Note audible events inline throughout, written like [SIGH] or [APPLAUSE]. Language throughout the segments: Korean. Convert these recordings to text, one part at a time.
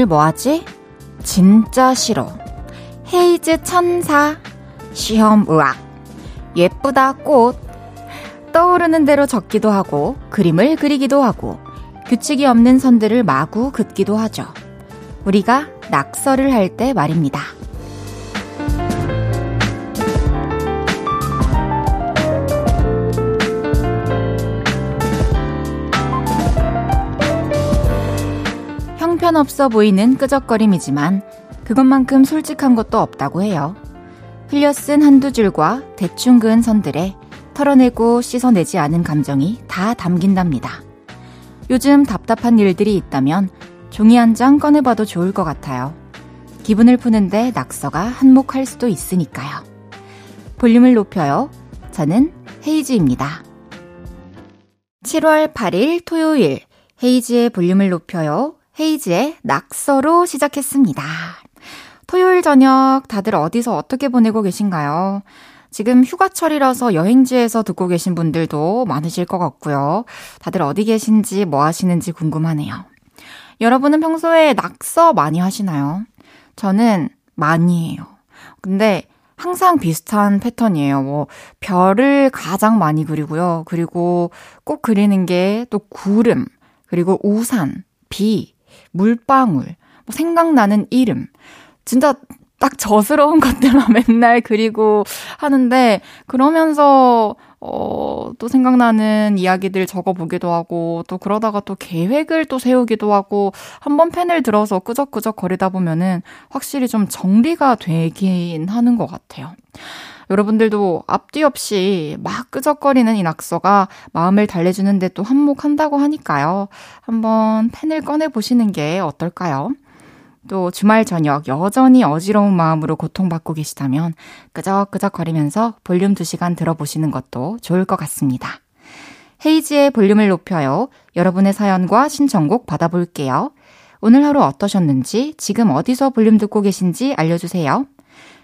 오늘 뭐 하지? 진짜 싫어. 헤이즈 천사. 시험 의학. 예쁘다 꽃. 떠오르는 대로 적기도 하고, 그림을 그리기도 하고, 규칙이 없는 선들을 마구 긋기도 하죠. 우리가 낙서를 할 때 말입니다. 없어 보이는 끄적거림이지만 그것만큼 솔직한 것도 없다고 해요. 흘려 쓴 한두 줄과 대충 그은 선들에 털어내고 씻어내지 않은 감정이 다 담긴답니다. 요즘 답답한 일들이 있다면 종이 한 장 꺼내봐도 좋을 것 같아요. 기분을 푸는데 낙서가 한몫할 수도 있으니까요. 볼륨을 높여요. 저는 헤이즈입니다. 7월 8일 토요일 헤이즈의 볼륨을 높여요. 헤이즈의 낙서로 시작했습니다. 토요일 저녁 다들 어디서 어떻게 보내고 계신가요? 지금 휴가철이라서 여행지에서 듣고 계신 분들도 많으실 것 같고요. 다들 어디 계신지 뭐 하시는지 궁금하네요. 여러분은 평소에 낙서 많이 하시나요? 저는 많이 해요. 근데 항상 비슷한 패턴이에요. 뭐, 별을 가장 많이 그리고요. 그리고 꼭 그리는 게 또 구름, 그리고 우산, 비, 물방울, 뭐 생각나는 이름. 진짜 딱 저스러운 [LAUGHS] 것들만 맨날 그리고 하는데, 그러면서, 어, 또 생각나는 이야기들 적어보기도 하고, 또 그러다가 또 계획을 또 세우기도 하고, 한번 펜을 들어서 끄적끄적 거리다 보면은 확실히 좀 정리가 되긴 하는 것 같아요. 여러분들도 앞뒤 없이 막 끄적거리는 이 낙서가 마음을 달래주는데 또 한몫한다고 하니까요. 한번 펜을 꺼내보시는 게 어떨까요? 또 주말 저녁 여전히 어지러운 마음으로 고통받고 계시다면 끄적끄적거리면서 볼륨 2시간 들어보시는 것도 좋을 것 같습니다. 헤이지의 볼륨을 높여요. 여러분의 사연과 신청곡 받아볼게요. 오늘 하루 어떠셨는지, 지금 어디서 볼륨 듣고 계신지 알려주세요.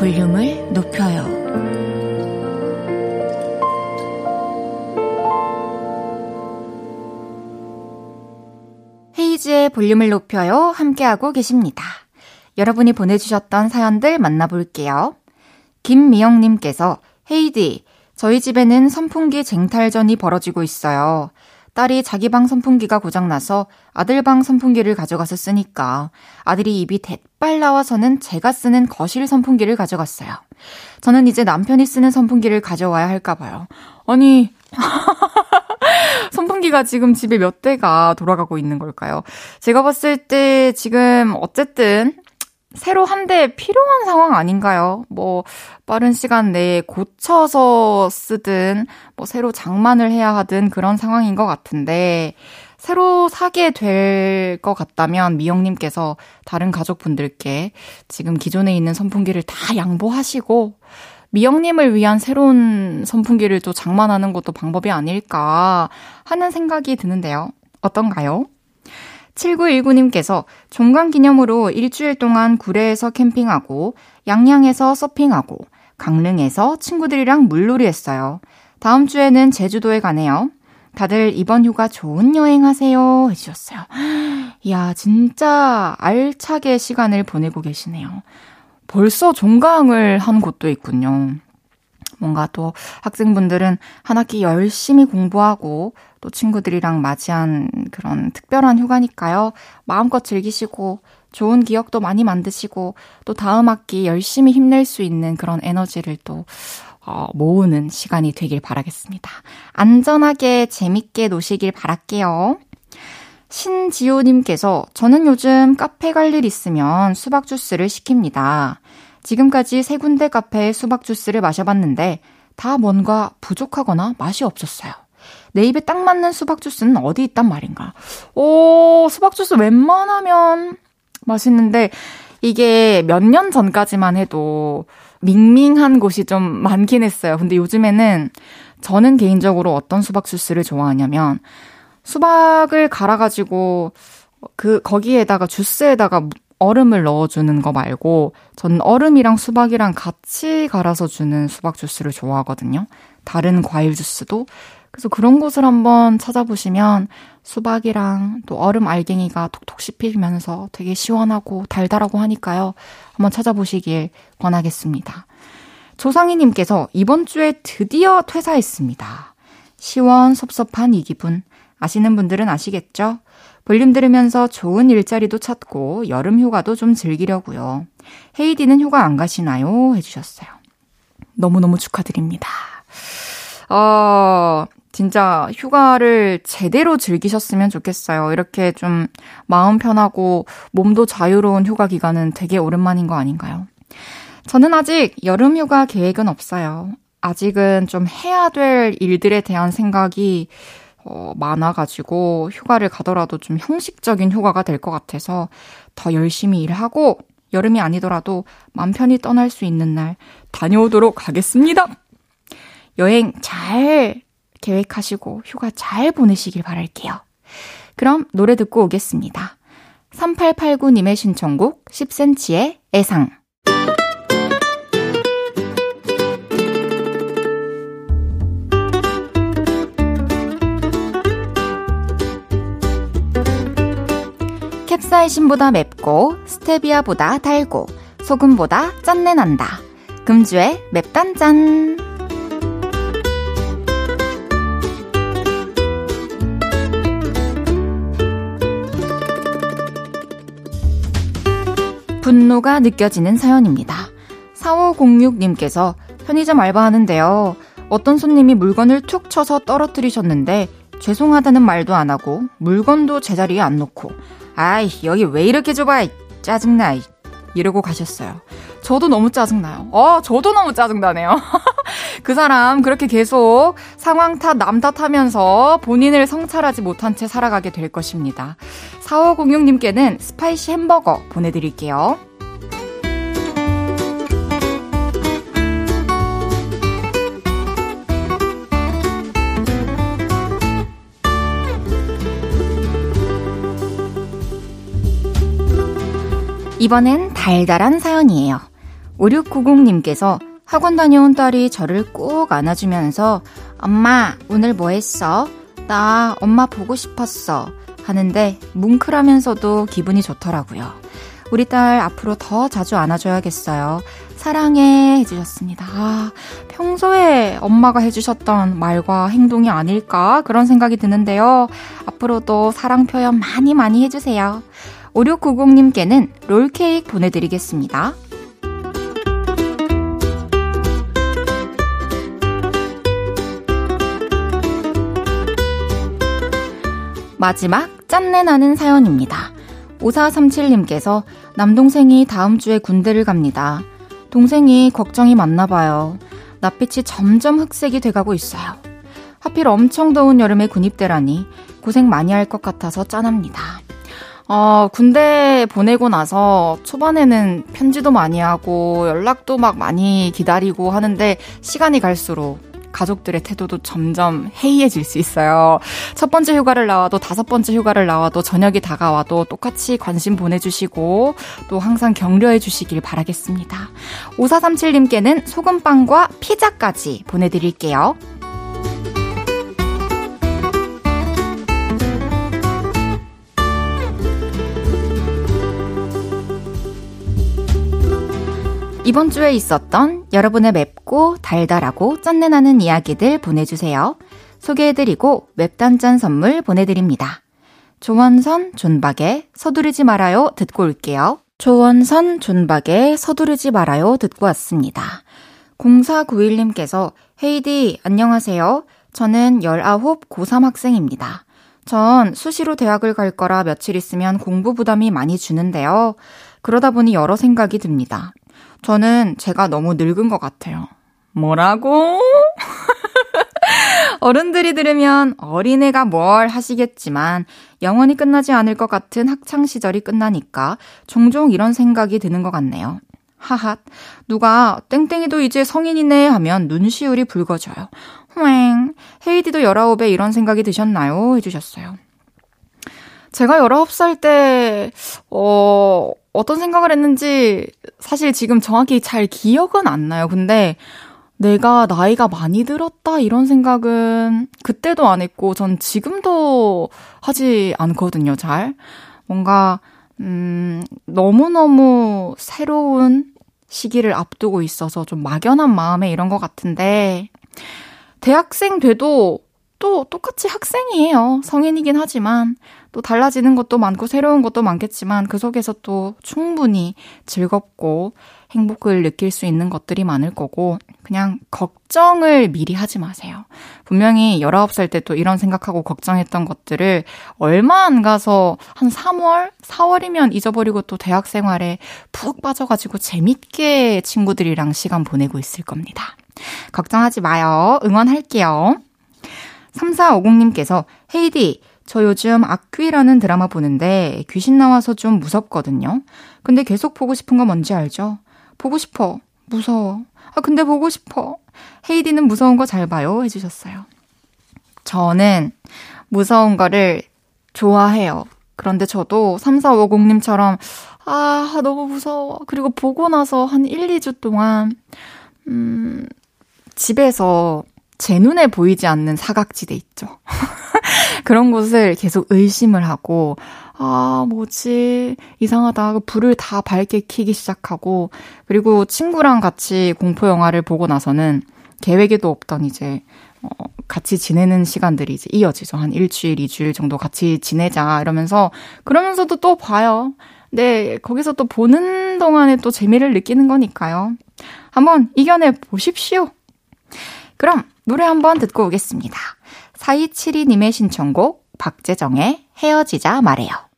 볼륨을 높여요. 헤이즈의 볼륨을 높여요. 함께하고 계십니다. 여러분이 보내주셨던 사연들 만나볼게요. 김미영님께서 헤이디, 저희 집에는 선풍기 쟁탈전이 벌어지고 있어요. 딸이 자기 방 선풍기가 고장나서 아들 방 선풍기를 가져가서 쓰니까 아들이 입이 대빨 나와서는 제가 쓰는 거실 선풍기를 가져갔어요. 저는 이제 남편이 쓰는 선풍기를 가져와야 할까 봐요. 아니, [LAUGHS] 선풍기가 지금 집에 몇 대가 돌아가고 있는 걸까요? 제가 봤을 때 지금 어쨌든 새로 한 대 필요한 상황 아닌가요? 뭐, 빠른 시간 내에 고쳐서 쓰든, 뭐, 새로 장만을 해야 하든 그런 상황인 것 같은데, 새로 사게 될 것 같다면 미영님께서 다른 가족분들께 지금 기존에 있는 선풍기를 다 양보하시고, 미영님을 위한 새로운 선풍기를 또 장만하는 것도 방법이 아닐까 하는 생각이 드는데요. 어떤가요? 7919님께서 종강 기념으로 일주일 동안 구례에서 캠핑하고 양양에서 서핑하고 강릉에서 친구들이랑 물놀이 했어요. 다음 주에는 제주도에 가네요. 다들 이번 휴가 좋은 여행 하세요. 해주셨어요. 이야, 진짜 알차게 시간을 보내고 계시네요. 벌써 종강을 한 곳도 있군요. 뭔가 또 학생분들은 한 학기 열심히 공부하고 또 친구들이랑 맞이한 그런 특별한 휴가니까요. 마음껏 즐기시고 좋은 기억도 많이 만드시고 또 다음 학기 열심히 힘낼 수 있는 그런 에너지를 또 어, 모으는 시간이 되길 바라겠습니다. 안전하게 재밌게 노시길 바랄게요. 신지호님께서 저는 요즘 카페 갈 일 있으면 수박 주스를 시킵니다. 지금까지 세 군데 카페에 수박 주스를 마셔봤는데 다 뭔가 부족하거나 맛이 없었어요. 내 입에 딱 맞는 수박 주스는 어디 있단 말인가? 오, 수박 주스 웬만하면 맛있는데 이게 몇 년 전까지만 해도 밍밍한 곳이 좀 많긴 했어요. 근데 요즘에는 저는 개인적으로 어떤 수박 주스를 좋아하냐면 수박을 갈아가지고 그 거기에다가 주스에다가 얼음을 넣어주는 거 말고 전 얼음이랑 수박이랑 같이 갈아서 주는 수박 주스를 좋아하거든요. 다른 과일 주스도. 그래서 그런 곳을 한번 찾아보시면 수박이랑 또 얼음 알갱이가 톡톡 씹히면서 되게 시원하고 달달하고 하니까요. 한번 찾아보시길 권하겠습니다. 조상희님께서 이번 주에 드디어 퇴사했습니다. 시원섭섭한 이 기분. 아시는 분들은 아시겠죠? 볼륨 들으면서 좋은 일자리도 찾고 여름 휴가도 좀 즐기려고요. 헤이디는 휴가 안 가시나요? 해주셨어요. 너무너무 축하드립니다. 어, 진짜 휴가를 제대로 즐기셨으면 좋겠어요. 이렇게 좀 마음 편하고 몸도 자유로운 휴가 기간은 되게 오랜만인 거 아닌가요? 저는 아직 여름 휴가 계획은 없어요. 아직은 좀 해야 될 일들에 대한 생각이 어, 많아가지고 휴가를 가더라도 좀 형식적인 휴가가 될 것 같아서 더 열심히 일하고 여름이 아니더라도 맘 편히 떠날 수 있는 날 다녀오도록 하겠습니다. 여행 잘 계획하시고 휴가 잘 보내시길 바랄게요. 그럼 노래 듣고 오겠습니다. 3889님의 신청곡 10cm의 애상 캡사이신보다 맵고 스테비아보다 달고 소금보다 짠내 난다. 금주의 맵단짠. 분노가 느껴지는 사연입니다. 4506님께서 편의점 알바하는데요. 어떤 손님이 물건을 툭 쳐서 떨어뜨리셨는데 죄송하다는 말도 안 하고 물건도 제자리에 안 놓고 아이, 여기 왜 이렇게 좁아? 짜증나. 이러고 가셨어요. 저도 너무 짜증나요. 어, 저도 너무 짜증나네요. [LAUGHS] 그 사람 그렇게 계속 상황 탓, 남 탓하면서 본인을 성찰하지 못한 채 살아가게 될 것입니다. 4506님께는 spicy 햄버거 보내드릴게요. 이번엔 달달한 사연이에요. 5690님께서 학원 다녀온 딸이 저를 꼭 안아주면서 엄마, 오늘 뭐 했어? 나 엄마 보고 싶었어. 하는데 뭉클하면서도 기분이 좋더라고요. 우리 딸 앞으로 더 자주 안아줘야겠어요. 사랑해 해주셨습니다. 아, 평소에 엄마가 해주셨던 말과 행동이 아닐까 그런 생각이 드는데요. 앞으로도 사랑 표현 많이 많이 해주세요. 5690님께는 롤케이크 보내드리겠습니다. 마지막 짠내 나는 사연입니다. 5437님께서 남동생이 다음 주에 군대를 갑니다. 동생이 걱정이 많나 봐요. 낯빛이 점점 흑색이 돼가고 있어요. 하필 엄청 더운 여름에 군입대라니 고생 많이 할 것 같아서 짠합니다. 어, 군대 보내고 나서 초반에는 편지도 많이 하고 연락도 막 많이 기다리고 하는데 시간이 갈수록 가족들의 태도도 점점 해이해질 수 있어요. 첫 번째 휴가를 나와도 다섯 번째 휴가를 나와도 저녁이 다가와도 똑같이 관심 보내주시고 또 항상 격려해 주시길 바라겠습니다. 5437님께는 소금빵과 피자까지 보내드릴게요. 이번 주에 있었던 여러분의 맵고 달달하고 짠내나는 이야기들 보내주세요. 소개해드리고 맵단짠 선물 보내드립니다. 조원선 존박의 서두르지 말아요 듣고 올게요. 조원선 존박의 서두르지 말아요 듣고 왔습니다. 0491님께서 헤이디 안녕하세요. 저는 19 고3 학생입니다. 전 수시로 대학을 갈 거라 며칠 있으면 공부 부담이 많이 주는데요. 그러다 보니 여러 생각이 듭니다. 저는 제가 너무 늙은 것 같아요. 뭐라고? [LAUGHS] 어른들이 들으면 어린애가 뭘 하시겠지만 영원히 끝나지 않을 것 같은 학창 시절이 끝나니까 종종 이런 생각이 드는 것 같네요. 하핫. 누가 땡땡이도 이제 성인이네 하면 눈시울이 붉어져요. 휑. 헤이디도 19에 이런 생각이 드셨나요? 해주셨어요. 제가 19살 때, 어, 어떤 생각을 했는지 사실 지금 정확히 잘 기억은 안 나요. 근데 내가 나이가 많이 들었다 이런 생각은 그때도 안 했고 전 지금도 하지 않거든요, 잘. 뭔가 음, 너무너무 새로운 시기를 앞두고 있어서 좀 막연한 마음에 이런 것 같은데 대학생 돼도 또 똑같이 학생이에요. 성인이긴 하지만 또 달라지는 것도 많고 새로운 것도 많겠지만 그 속에서 또 충분히 즐겁고 행복을 느낄 수 있는 것들이 많을 거고 그냥 걱정을 미리 하지 마세요. 분명히 19살 때 또 이런 생각하고 걱정했던 것들을 얼마 안 가서 한 3월, 4월이면 잊어버리고 또 대학 생활에 푹 빠져가지고 재밌게 친구들이랑 시간 보내고 있을 겁니다. 걱정하지 마요. 응원할게요. 3450님께서 헤이디, 저 요즘 악귀라는 드라마 보는데 귀신 나와서 좀 무섭거든요. 근데 계속 보고 싶은 거 뭔지 알죠? 보고 싶어. 무서워. 아, 근데 보고 싶어. 헤이디는 무서운 거 잘 봐요. 해주셨어요. 저는 무서운 거를 좋아해요. 그런데 저도 3450님처럼, 아, 너무 무서워. 그리고 보고 나서 한 1, 2주 동안, 음, 집에서 제 눈에 보이지 않는 사각지대 있죠. 그런 곳을 계속 의심을 하고, 아, 뭐지, 이상하다. 불을 다 밝게 켜기 시작하고, 그리고 친구랑 같이 공포영화를 보고 나서는 계획에도 없던 이제, 어, 같이 지내는 시간들이 이제 이어지죠. 한 일주일, 이주일 정도 같이 지내자, 이러면서, 그러면서도 또 봐요. 네, 거기서 또 보는 동안에 또 재미를 느끼는 거니까요. 한번 이겨내 보십시오. 그럼 노래 한번 듣고 오겠습니다. 4272님의 신청곡 박재정의 헤어지자 말해요.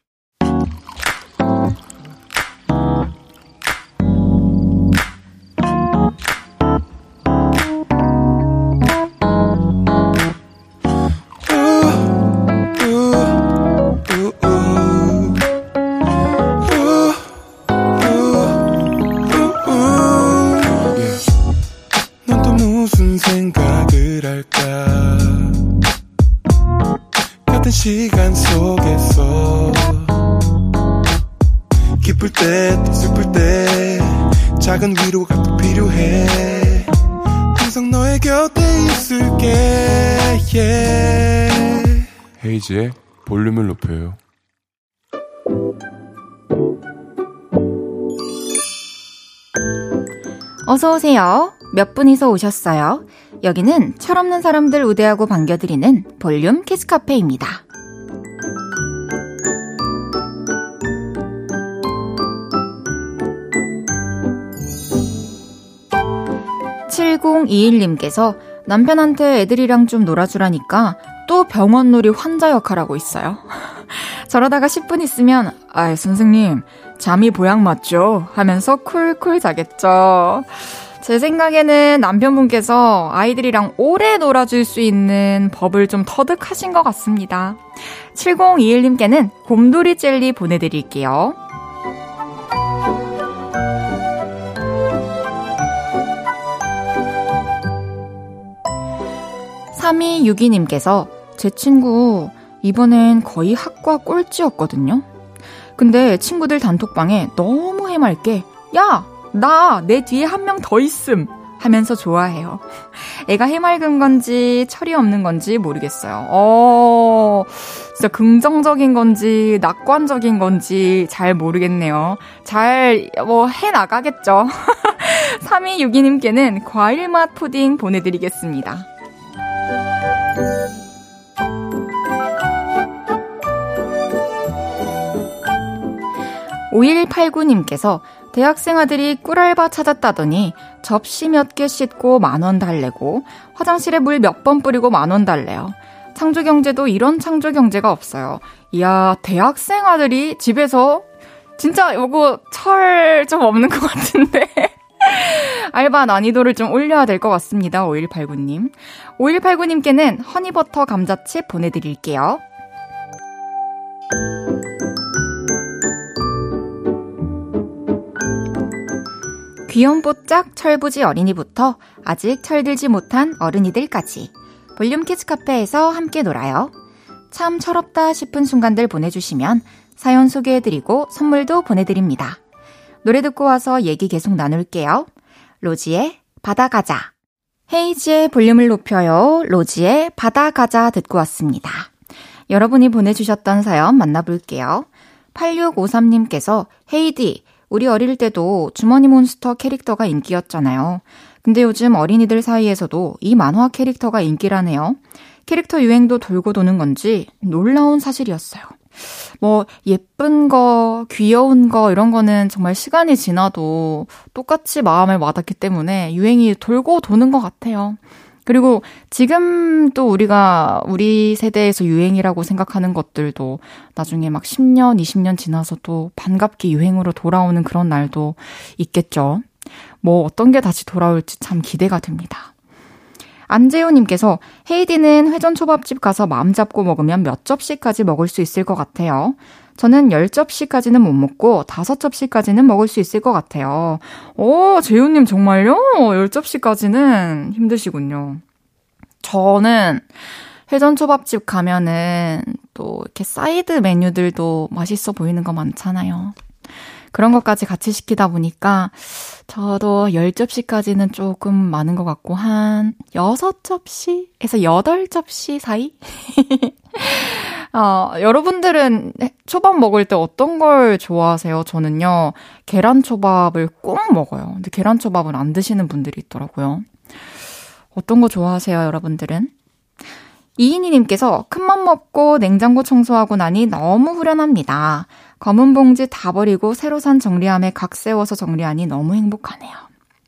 헤이지의 볼륨을 높여요. 어서 오세요. 몇 분이서 오셨어요? 여기는 철없는 사람들 우대하고 반겨드리는 볼륨 키스 카페입니다. 7021님께서 남편한테 애들이랑 좀 놀아주라니까 또 병원놀이 환자 역할하고 있어요. [LAUGHS] 저러다가 10분 있으면, 아, 선생님, 잠이 보약 맞죠? 하면서 쿨쿨 자겠죠. 제 생각에는 남편분께서 아이들이랑 오래 놀아줄 수 있는 법을 좀 터득하신 것 같습니다. 7021님께는 곰돌이 젤리 보내드릴게요. 3262님께서 제 친구 이번엔 거의 학과 꼴찌였거든요. 근데 친구들 단톡방에 너무 해맑게 야! 나 내 뒤에 한 명 더 있음! 하면서 좋아해요. 애가 해맑은 건지 철이 없는 건지 모르겠어요. 어, 진짜 긍정적인 건지 낙관적인 건지 잘 모르겠네요. 잘, 뭐, 해 나가겠죠. [LAUGHS] 3262님께는 과일맛 푸딩 보내드리겠습니다. 5189님께서 대학생 아들이 꿀알바 찾았다더니 접시 몇 개 씻고 만 원 달래고 화장실에 물 몇 번 뿌리고 만 원 달래요. 창조경제도 이런 창조경제가 없어요. 이야, 대학생 아들이 집에서 진짜 요거 철 좀 없는 것 같은데. [LAUGHS] 알바 난이도를 좀 올려야 될 것 같습니다. 5189님. 5189님께는 honey butter 감자칩 보내드릴게요. 귀염뽀짝 철부지 어린이부터 아직 철들지 못한 어른이들까지 볼륨 키즈 카페에서 함께 놀아요. 참 철없다 싶은 순간들 보내주시면 사연 소개해드리고 선물도 보내드립니다. 노래 듣고 와서 얘기 계속 나눌게요. 로지의 바다 가자. 헤이지의 볼륨을 높여요. 로지의 바다 가자 듣고 왔습니다. 여러분이 보내주셨던 사연 만나볼게요. 8653님께서 헤이디, 우리 어릴 때도 주머니 몬스터 캐릭터가 인기였잖아요. 근데 요즘 어린이들 사이에서도 이 만화 캐릭터가 인기라네요. 캐릭터 유행도 돌고 도는 건지 놀라운 사실이었어요. 뭐, 예쁜 거, 귀여운 거, 이런 거는 정말 시간이 지나도 똑같이 마음을 와닿기 때문에 유행이 돌고 도는 것 같아요. 그리고 지금 또 우리가 우리 세대에서 유행이라고 생각하는 것들도 나중에 막 10년, 20년 지나서 또 반갑게 유행으로 돌아오는 그런 날도 있겠죠. 뭐 어떤 게 다시 돌아올지 참 기대가 됩니다. 안재호님께서 헤이디는 회전 초밥집 가서 마음 잡고 먹으면 몇 접시까지 먹을 수 있을 것 같아요. 저는 10접시까지는 못 먹고 5접시까지는 먹을 수 있을 것 같아요. 오, 재훈님 정말요? 10접시까지는 힘드시군요. 저는 회전초밥집 가면은 또 이렇게 사이드 메뉴들도 맛있어 보이는 거 많잖아요. 그런 것까지 같이 시키다 보니까 저도 10접시까지는 조금 많은 것 같고 한 6접시에서 8접시 사이? [LAUGHS] 어, 여러분들은 초밥 먹을 때 어떤 걸 좋아하세요? 저는요, 계란초밥을 꼭 먹어요. 근데 계란초밥은 안 드시는 분들이 있더라고요. 어떤 거 좋아하세요, 여러분들은? 이인희님께서 큰맘 먹고 냉장고 청소하고 나니 너무 후련합니다. 검은 봉지 다 버리고 새로 산 정리함에 각 세워서 정리하니 너무 행복하네요.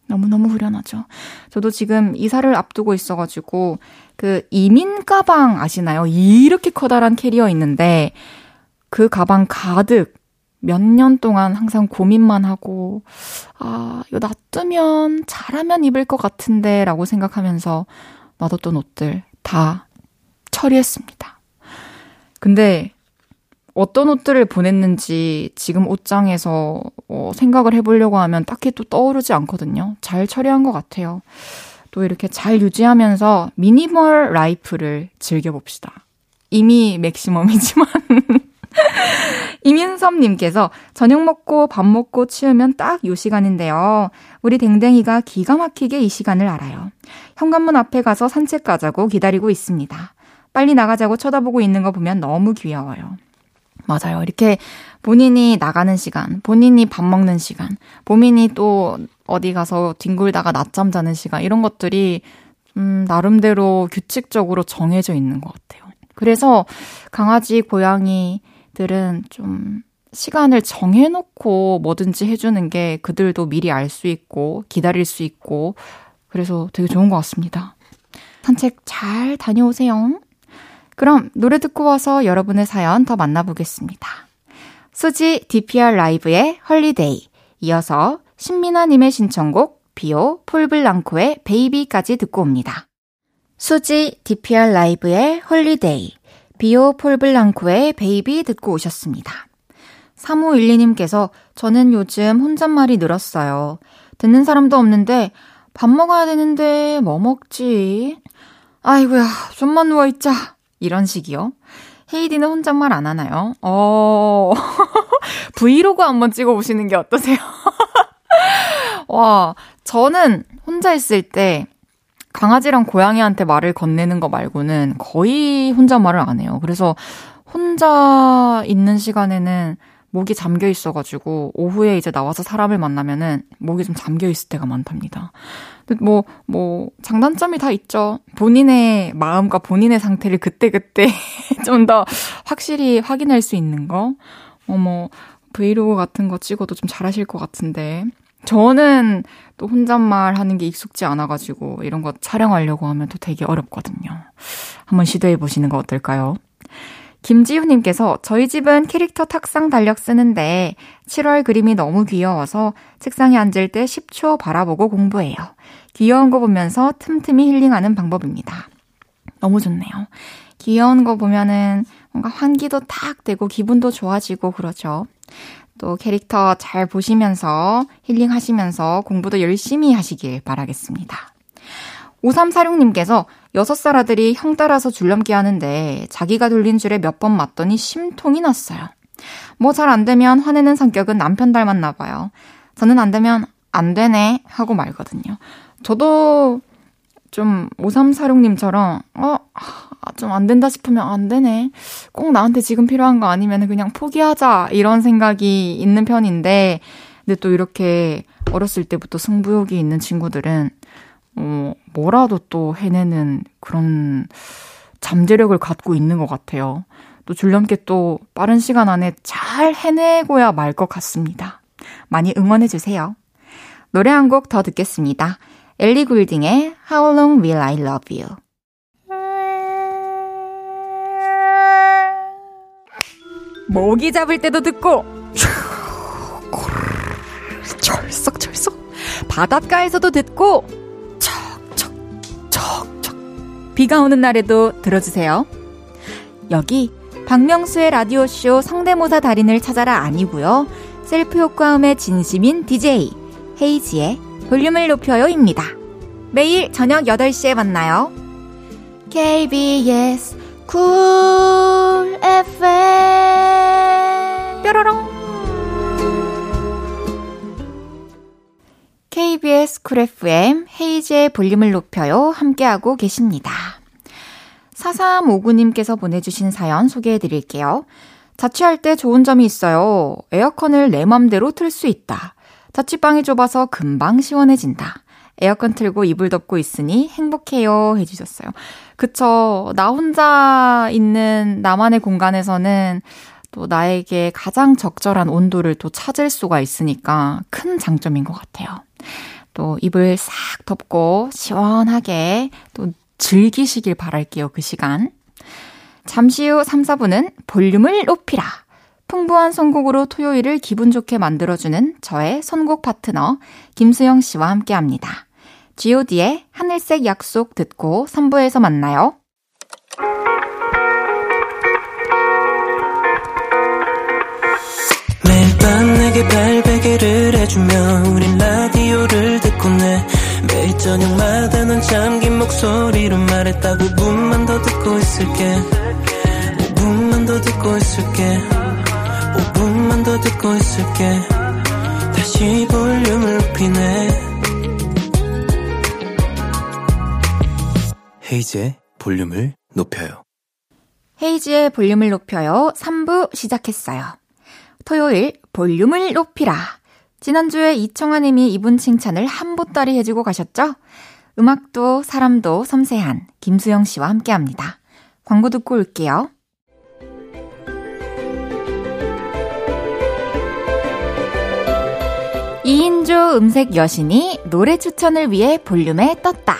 너무너무 후련하죠. 저도 지금 이사를 앞두고 있어가지고, 그 이민 가방 아시나요? 이렇게 커다란 캐리어 있는데, 그 가방 가득 몇 년 동안 항상 고민만 하고, 아, 이거 놔두면 잘하면 입을 것 같은데, 라고 생각하면서 놔뒀던 옷들 다 처리했습니다. 근데 어떤 옷들을 보냈는지 지금 옷장에서 어, 생각을 해보려고 하면 딱히 또 떠오르지 않거든요. 잘 처리한 것 같아요. 또 이렇게 잘 유지하면서 minimal life를 즐겨봅시다. 이미 맥시멈이지만. [LAUGHS] 이민섭님께서 저녁 먹고 밥 먹고 치우면 딱 요 시간인데요. 우리 댕댕이가 기가 막히게 이 시간을 알아요. 현관문 앞에 가서 산책 가자고 기다리고 있습니다. 빨리 나가자고 쳐다보고 있는 거 보면 너무 귀여워요. 맞아요. 이렇게 본인이 나가는 시간, 본인이 밥 먹는 시간, 본인이 또 어디 가서 뒹굴다가 낮잠 자는 시간, 이런 것들이, 음, 나름대로 규칙적으로 정해져 있는 것 같아요. 그래서 강아지, 고양이들은 좀 시간을 정해놓고 뭐든지 해주는 게 그들도 미리 알 수 있고, 기다릴 수 있고, 그래서 되게 좋은 것 같습니다. 산책 잘 다녀오세요. 그럼 노래 듣고 와서 여러분의 사연 더 만나보겠습니다. 수지 DPR 라이브의 Holiday, 이어서 신민아님의 신청곡 비오 폴블랑코의 Baby까지 듣고 옵니다. 수지 DPR 라이브의 Holiday, 비오 폴블랑코의 Baby 듣고 오셨습니다. 3512님께서 저는 요즘 혼잣말이 늘었어요. 듣는 사람도 없는데 밥 먹어야 되는데 뭐 먹지? 아이고야, 좀만 누워있자. 이런 식이요. 헤이디는 혼잣말 안 하나요? 어, [LAUGHS] 브이로그 한번 찍어보시는 게 어떠세요? [LAUGHS] 와, 저는 혼자 있을 때 강아지랑 고양이한테 말을 건네는 거 말고는 거의 혼잣말을 안 해요. 그래서 혼자 있는 시간에는 목이 잠겨 있어가지고 오후에 이제 나와서 사람을 만나면은 목이 좀 잠겨 있을 때가 많답니다. 뭐, 뭐, 장단점이 다 있죠. 본인의 마음과 본인의 상태를 그때 그때 [LAUGHS] 좀 더 확실히 확인할 수 있는 거. 어, 뭐, 브이로그 같은 거 찍어도 좀 잘하실 것 같은데. 저는 또 혼잣말 하는 게 익숙지 않아가지고 이런 거 촬영하려고 하면 또 되게 어렵거든요. 한번 시도해 보시는 거 어떨까요? 김지우님께서 저희 집은 캐릭터 탁상 달력 쓰는데 7월 그림이 너무 귀여워서 책상에 앉을 때 10초 바라보고 공부해요. 귀여운 거 보면서 틈틈이 힐링하는 방법입니다. 너무 좋네요. 귀여운 거 보면은 뭔가 환기도 탁 되고 기분도 좋아지고 그러죠. 또 캐릭터 잘 보시면서 힐링하시면서 공부도 열심히 하시길 바라겠습니다. 5346님께서 6살 아들이 형 따라서 줄넘기 하는데 자기가 돌린 줄에 몇 번 맞더니 심통이 났어요. 뭐 잘 안 되면 화내는 성격은 남편 닮았나 봐요. 저는 안 되면 안 되네 하고 말거든요. 저도 좀 5346님처럼 어, 좀 안 된다 싶으면 안 되네. 꼭 나한테 지금 필요한 거 아니면 그냥 포기하자 이런 생각이 있는 편인데 근데 또 이렇게 어렸을 때부터 승부욕이 있는 친구들은 어, 뭐라도 또 해내는 그런 잠재력을 갖고 있는 것 같아요. 또 줄넘기 또 빠른 시간 안에 잘 해내고야 말 것 같습니다. 많이 응원해 주세요. 노래 한 곡 더 듣겠습니다. 엘리 굴딩의 How Long Will I Love You. 모기 잡을 때도 듣고 [LAUGHS] 철썩철썩 바닷가에서도 듣고 척척척척 비가 오는 날에도 들어주세요. 여기 박명수의 라디오쇼 성대모사 달인을 찾아라 아니고요. 셀프 효과음에 진심인 DJ 헤이즈의 볼륨을 높여요입니다. 매일 저녁 8시에 만나요. KBS 쿨 FM 뾰로롱 KBS 쿨 FM 헤이즈의 볼륨을 높여요 함께하고 계십니다. 4359님께서 보내주신 사연 소개해 드릴게요. 자취할 때 좋은 점이 있어요. 에어컨을 내 맘대로 틀 수 있다. 자취방이 좁아서 금방 시원해진다. 에어컨 틀고 이불 덮고 있으니 행복해요. 해주셨어요. 그쵸. 나 혼자 있는 나만의 공간에서는 또 나에게 가장 적절한 온도를 또 찾을 수가 있으니까 큰 장점인 것 같아요. 또 이불 싹 덮고 시원하게 또 즐기시길 바랄게요. 그 시간. 잠시 후 3, 4분은 볼륨을 높이라. 풍부한 선곡으로 토요일을 기분 좋게 만들어주는 저의 선곡 파트너 김수영 씨와 함께 합니다. god의 하늘색 약속 듣고 3부에서 만나요. 매일 밤 내게 발베개를 해주며 우린 내 매일 저녁마다 넌 잠긴 목소리로 말했다 5분만 더 듣고 있을게. 5분만 더 듣고 있을게. 5분만 더 듣고 있을게. 다시 볼륨을 높이네. 헤이즈의 볼륨을 높여요. 헤이즈의 볼륨을 높여요. 3부 시작했어요. 토요일 볼륨을 높이라 지난주에 이청아님이 이분 칭찬을 한 보따리 해주고 가셨죠? 음악도 사람도 섬세한 김수영 씨와 함께 합니다. 광고 듣고 올게요. 2인조 음색 여신이 노래 추천을 위해 볼륨에 떴다.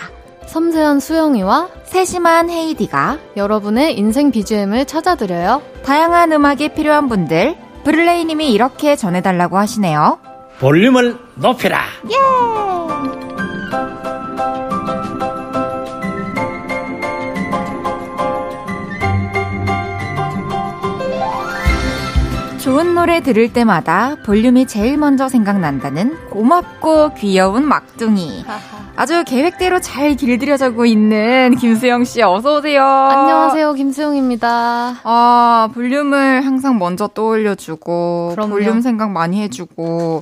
섬세한 수영이와 세심한 헤이디가 여러분의 인생 BGM을 찾아드려요. 다양한 음악이 필요한 분들, 브룰레이님이 이렇게 전해달라고 하시네요. 볼륨을 높여라. 예! 좋은 노래 들을 때마다 볼륨이 제일 먼저 생각난다는 고맙고 귀여운 막둥이. 아주 계획대로 잘 길들여지고 있는 김수영 씨 어서 오세요. 안녕하세요. 김수영입니다. 아, 볼륨을 항상 먼저 떠올려 주고 볼륨 생각 많이 해 주고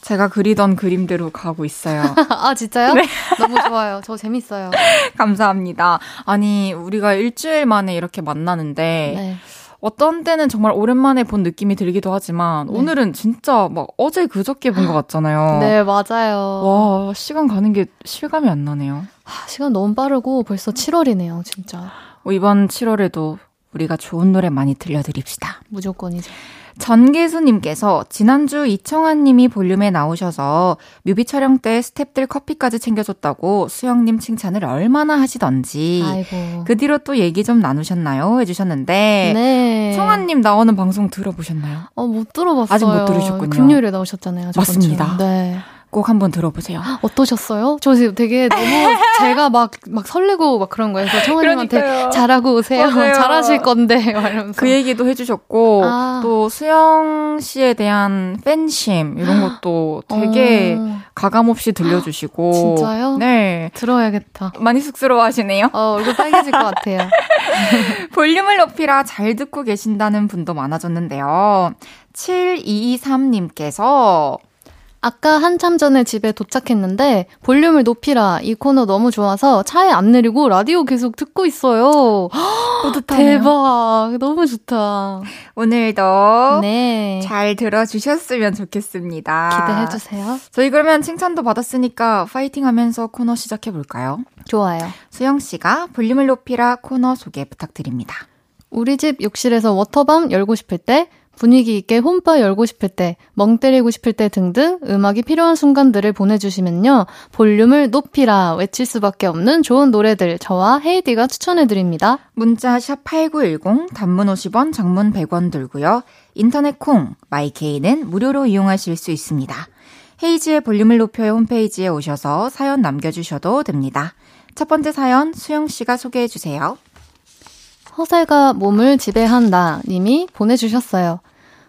제가 그리던 그림대로 가고 있어요. [LAUGHS] 아, 진짜요? 네. 너무 좋아요. 저 재밌어요. [LAUGHS] 감사합니다. 아니, 우리가 일주일 만에 이렇게 만나는데 네. 어떤 때는 정말 오랜만에 본 느낌이 들기도 하지만 네. 오늘은 진짜 막 어제 그저께 본 것 같잖아요. [LAUGHS] 네, 맞아요. 와, 시간 가는 게 실감이 안 나네요. 하, 시간 너무 빠르고 벌써 7월이네요, 진짜. 어, 이번 7월에도 우리가 좋은 노래 많이 들려드립시다. 무조건이죠. 전계수님께서 지난주 이청아님이 볼륨에 나오셔서 뮤비 촬영 때 스탭들 커피까지 챙겨줬다고 수영님 칭찬을 얼마나 하시던지 아이고. 그 뒤로 또 얘기 좀 나누셨나요? 해주셨는데 네. 청아님 나오는 방송 들어보셨나요? 어, 못 들어봤어요. 아직 못 들으셨군요. 금요일에 나오셨잖아요. 맞습니다. 주. 네. 꼭 한번 들어보세요. 어떠셨어요? 저 지금 되게 너무 [LAUGHS] 제가 막, 막 설레고 막 그런 거예요. 그래서 청아님한테 그러니까요. 잘하고 오세요. 맞아요. [LAUGHS] 잘하실 건데. 막 이러면서. 그 얘기도 해주셨고 아. 또 수영 씨에 대한 팬심 이런 것도 되게 어, 가감 없이 들려주시고 진짜요? 네 들어야겠다. 많이 쑥스러워 하시네요. 어, 얼굴 빨개질 것 같아요. [LAUGHS] 볼륨을 높이라 잘 듣고 계신다는 분도 많아졌는데요. 7223님께서 아까 한참 전에 집에 도착했는데 볼륨을 높이라 이 코너 너무 좋아서 차에 안 내리고 라디오 계속 듣고 있어요. [GASPS] 뿌듯하네요. 대박. 너무 좋다. 오늘도 네. 잘 들어주셨으면 좋겠습니다. 기대해 주세요. 저희 그러면 칭찬도 받았으니까 파이팅 하면서 코너 시작해볼까요? 좋아요. 수영 씨가 볼륨을 높이라 코너 소개 부탁드립니다. 우리 집 욕실에서 워터밤 열고 싶을 때, 분위기 있게 홈바 열고 싶을 때, 멍 때리고 싶을 때 등등 음악이 필요한 순간들을 보내주시면요. 볼륨을 높이라 외칠 수밖에 없는 좋은 노래들 저와 헤이디가 추천해드립니다. 문자 샵 8910 단문 50원 장문 100원 들고요. 인터넷 콩 마이케이는 무료로 이용하실 수 있습니다. 헤이지의 볼륨을 높여요 홈페이지에 오셔서 사연 남겨주셔도 됩니다. 첫 번째 사연 수영 씨가 소개해 주세요. 허세가 몸을 지배한다 님이 보내주셨어요.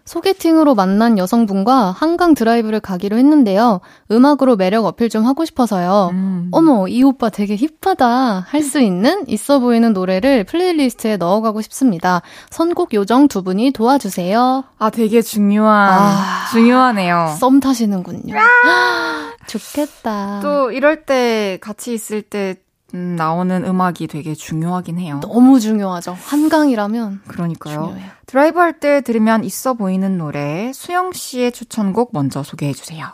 소개팅으로 만난 여성분과 한강 드라이브를 가기로 했는데요. 음악으로 매력 어필 좀 하고 싶어서요. 음. 어머, 이 오빠 되게 힙하다. 할 수 있는 있어 보이는 노래를 playlist에 넣어가고 싶습니다. 선곡 요정 두 분이 도와주세요. 아 되게 중요한 아. 중요하네요. 썸 타시는군요. [GASPS] 좋겠다. 또 이럴 때 같이 있을 때 음, 나오는 음악이 되게 중요하긴 해요. 너무 중요하죠. 한강이라면 그러니까요. 중요해요. 드라이브 할 때 들으면 있어 보이는 노래 수영 씨의 추천곡 먼저 소개해 주세요.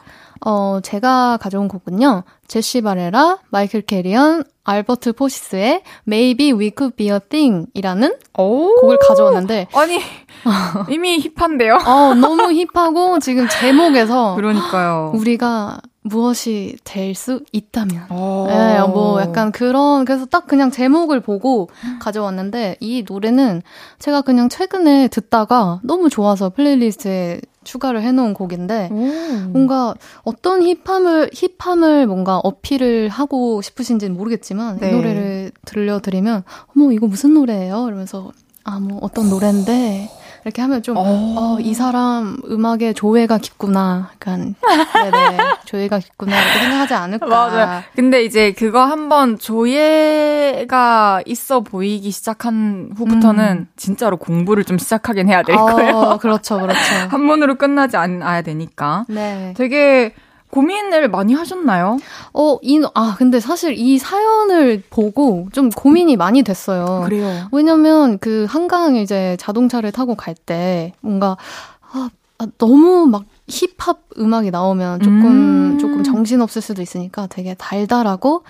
어, 제가 가져온 곡은요. 제시 바레라, 마이클 캐리언, 알버트 포시스의 Maybe We Could Be a Thing 이라는 오. 곡을 가져왔는데, 아니 [LAUGHS] 이미 힙한데요? 어, 너무 힙하고 지금 제목에서 그러니까요. 우리가 무엇이 될 수 있다면. 오. 예, 뭐 약간 그런 그래서 딱 그냥 제목을 보고 가져왔는데 이 노래는 제가 그냥 최근에 듣다가 너무 좋아서 플레이리스트에 추가를 해놓은 곡인데 오. 뭔가 어떤 힙함을 힙함을 뭔가 어필을 하고 싶으신지는 모르겠지만 네. 이 노래를 들려드리면 어머 이거 무슨 노래예요? 이러면서 아 뭐 어떤 노래인데 이렇게 하면 좀 오. 어, 이 사람 음악에 조예가 깊구나. 약간, 네네. [LAUGHS] 조예가 깊구나. 이렇게 생각하지 않을까. 맞아요. 근데 이제 그거 한번 조예가 있어 보이기 시작한 후부터는 진짜로 공부를 좀 시작하긴 해야 될 거예요. 어, 그렇죠, 그렇죠. [LAUGHS] 한 번으로 끝나지 않아야 되니까. 네. 되게 고민을 많이 하셨나요? 어, 이, 아, 근데 사실 이 사연을 보고 좀 고민이 많이 됐어요. 그래요. 왜냐면 그 한강 이제 자동차를 타고 갈 때 뭔가, 아, 아, 너무 막 힙합 음악이 나오면 조금, 음. 조금 정신 없을 수도 있으니까 되게 달달하고,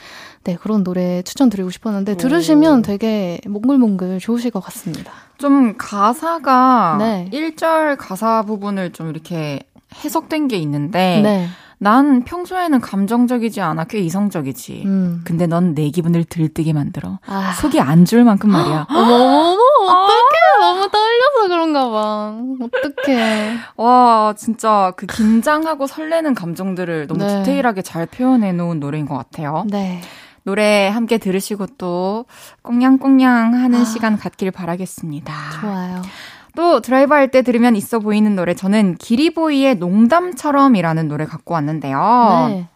네, 그런 노래 추천드리고 싶었는데, 들으시면 되게 몽글몽글 좋으실 것 같습니다. 좀 가사가 네. 1절 가사 부분을 좀 이렇게 해석된 게 있는데 네. 난 평소에는 감정적이지 않아 꽤 이성적이지. 음. 근데 넌 내 기분을 들뜨게 만들어. 아. 속이 안 좋을 만큼 말이야. [GASPS] 어머머머, 어떡해. 너무 떨려서 그런가 봐. 어떡해. [LAUGHS] 와, 진짜 그 긴장하고 설레는 감정들을 너무 네. 디테일하게 잘 표현해 놓은 노래인 것 같아요. 네. 노래 함께 들으시고 또 꽁냥꽁냥 하는 아. 시간 갖길 바라겠습니다. 좋아요. 또 드라이브 할 때 들으면 있어 보이는 노래 저는 기리보이의 농담처럼이라는 노래 갖고 왔는데요. 네.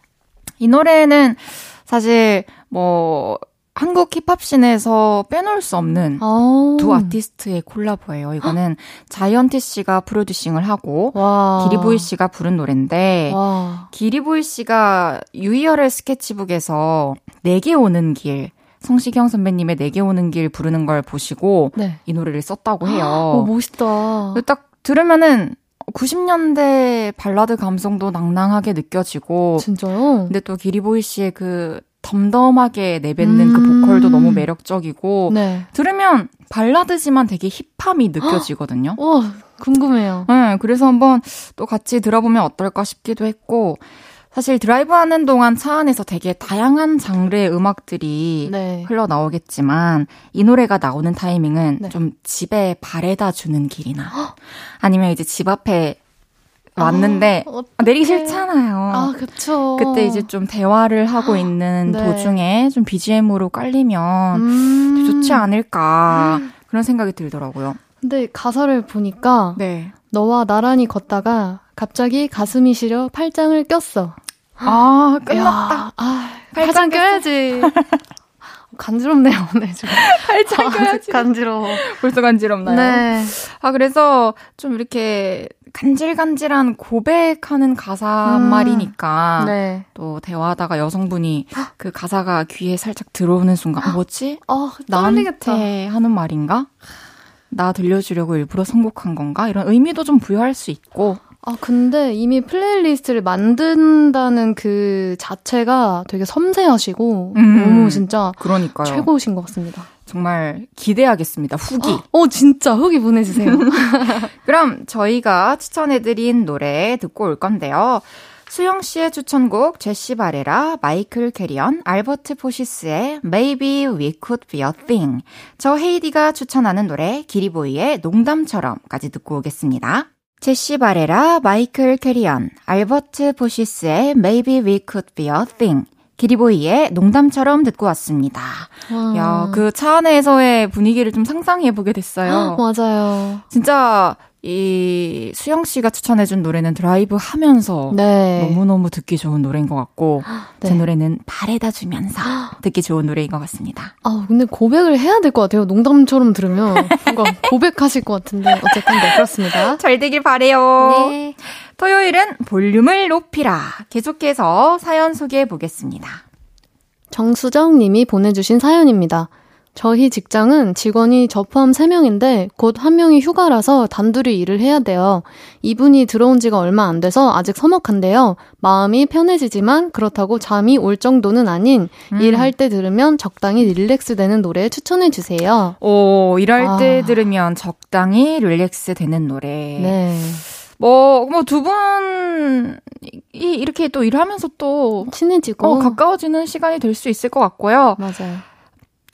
이 노래는 사실 뭐 한국 힙합 씬에서 빼놓을 수 없는 어. 두 아티스트의 콜라보예요. 이거는 자이언티 씨가 프로듀싱을 하고 와. 기리보이 씨가 부른 노래인데 와. 기리보이 씨가 유희열의 스케치북에서 내게 오는 길 성시경 선배님의 내게 오는 길 부르는 걸 보시고 네. 이 노래를 썼다고 해요. 오, 멋있다. 딱 들으면은 90년대 발라드 감성도 낭낭하게 느껴지고 진짜요? 근데 또 기리보이 씨의 그 덤덤하게 내뱉는 그 음. 보컬도 너무 매력적이고 네. 들으면 발라드지만 되게 힙함이 느껴지거든요. 와, 궁금해요. 네, 그래서 한번 또 같이 들어보면 어떨까 싶기도 했고 사실 드라이브 하는 동안 차 안에서 되게 다양한 장르의 음악들이 네. 흘러나오겠지만 이 노래가 나오는 타이밍은 네. 좀 집에 바래다 주는 길이나 아니면 이제 집 앞에 왔는데 아, 아, 내리기. 싫잖아요. 아, 그쵸. 그때 이제 좀 대화를 하고 있는 네. 도중에 좀 BGM으로 깔리면 음. 좋지 않을까 그런 생각이 들더라고요. 근데 가사를 보니까 네. 너와 나란히 걷다가 갑자기 가슴이 시려 팔짱을 꼈어. 아 끝났다. 야, 아, 팔짱 껴야지. [LAUGHS] 간지럽네요, 오늘 좀. [LAUGHS] 팔짱 껴야지. 간지러워. 벌써 간지럽나요? 네. 아 그래서 좀 이렇게 간질간질한 고백하는 가사 음. 말이니까 네. 또 대화하다가 여성분이 [GASPS] 그 가사가 귀에 살짝 들어오는 순간 [GASPS] 어, 뭐지? 아, 떨리겠다. 나한테 하는 말인가? 나 들려주려고 일부러 선곡한 건가? 이런 의미도 좀 부여할 수 있고 아, 근데 이미 플레이리스트를 만든다는 그 자체가 되게 섬세하시고, 음. 너무 진짜 그러니까요. 최고신 것 같습니다. 정말 기대하겠습니다. 후기. 어, 진짜 후기 보내주세요. [LAUGHS] 그럼 저희가 추천해드린 노래 듣고 올 건데요. 수영 씨의 추천곡 제시 바레라, 마이클 캐리언, 알버트 포시스의 Maybe We Could Be a Thing. 저 헤이디가 추천하는 노래 기리보이의 농담처럼까지 듣고 오겠습니다. 제시 바레라, 마이클 캐리언, 알버트 포시스의 Maybe We Could Be a Thing. 기리보이의 농담처럼 듣고 왔습니다. 와. 야, 그 차 안에서의 분위기를 좀 상상해 보게 됐어요. 맞아요. 진짜 이 수영 씨가 추천해준 노래는 드라이브 하면서 네. 너무너무 듣기 좋은 노래인 것 같고 네. 제 노래는 바래다 주면서 듣기 좋은 노래인 것 같습니다. 아, 근데 고백을 해야 될 것 같아요. 농담처럼 들으면 뭔가 [LAUGHS] 고백하실 것 같은데 어쨌든 네, 그렇습니다. 잘 되길 바래요. 네. 토요일은 볼륨을 높이라. 계속해서 사연 소개해 보겠습니다. 정수정 님이 보내주신 사연입니다. 저희 직장은 직원이 저 포함 3명인데 곧 한 명이 휴가라서 단둘이 일을 해야 돼요. 이분이 들어온 지가 얼마 안 돼서 아직 서먹한데요. 마음이 편해지지만 그렇다고 잠이 올 정도는 아닌 음. 일할 때 들으면 적당히 릴렉스 되는 노래 추천해 주세요. 오, 일할 아. 때 들으면 적당히 릴렉스 되는 노래. 네. 뭐, 뭐 두 분, 이, 이렇게 또 일하면서 또, 친해지고. 어, 가까워지는 시간이 될 수 있을 것 같고요. 맞아요.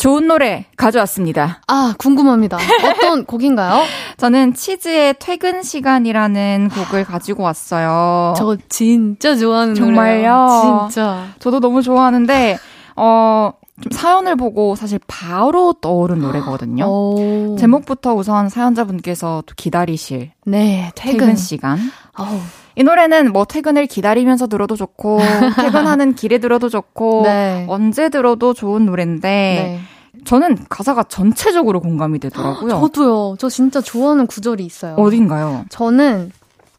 좋은 노래 가져왔습니다. 아, 궁금합니다. 어떤 [LAUGHS] 곡인가요? 저는 치즈의 퇴근 시간이라는 곡을 가지고 왔어요. 저 진짜 좋아하는 정말요? 노래예요. 진짜. 저도 너무 좋아하는데, 어, 좀 사연을 보고 사실 바로 떠오른 노래거든요. 오. 제목부터 우선 사연자분께서 또 기다리실 네, 퇴근, 퇴근. 시간. 아우. 이 노래는 뭐 퇴근을 기다리면서 들어도 좋고, [LAUGHS] 퇴근하는 길에 들어도 좋고, 네. 언제 들어도 좋은 노래인데, 네. 저는 가사가 전체적으로 공감이 되더라고요. [GASPS] 저도요. 저 진짜 좋아하는 구절이 있어요. 어딘가요? 저는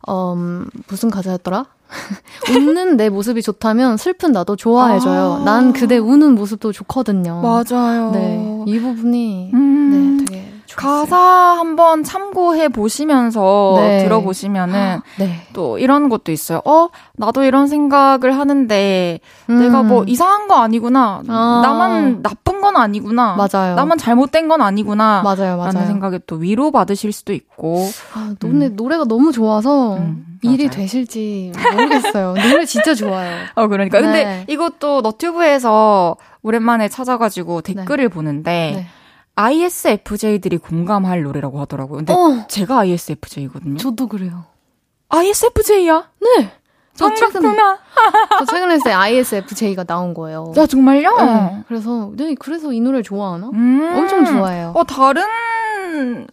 음, 무슨 가사였더라? [LAUGHS] 웃는 내 모습이 좋다면 슬픈 나도 좋아해줘요. 아. 난 그대 우는 모습도 좋거든요. 맞아요. 네, 이 부분이 음, 네, 되게. 가사 한번 참고해 보시면서 네. 들어보시면은 [GASPS] 네. 또 이런 것도 있어요. 어, 나도 이런 생각을 하는데 음. 내가 뭐 이상한 거 아니구나. 아. 나만 나쁜 건 아니구나. 맞아요. 나만 잘못된 건 아니구나. 맞아요, 맞아요. 라는 생각에 또 위로 받으실 수도 있고. 아, 노래, 노래가 너무 좋아서 음, 일이. 되실지 모르겠어요. 노래 진짜 좋아요. [LAUGHS] 어, 그러니까. 근데 네. 이것도 너튜브에서 오랜만에 찾아가지고 댓글을 보는데 네. ISFJ들이 공감할 노래라고 하더라고요. 근데 어, 제가 ISFJ거든요. 저도 그래요. ISFJ야? 네. 저 최근에. [LAUGHS] 저 최근에 때 ISFJ가 나온 거예요. 야, 정말요? 네. 그래서, 네, 그래서 이 노래 좋아하나? 음. 엄청 좋아해요. 어, 다른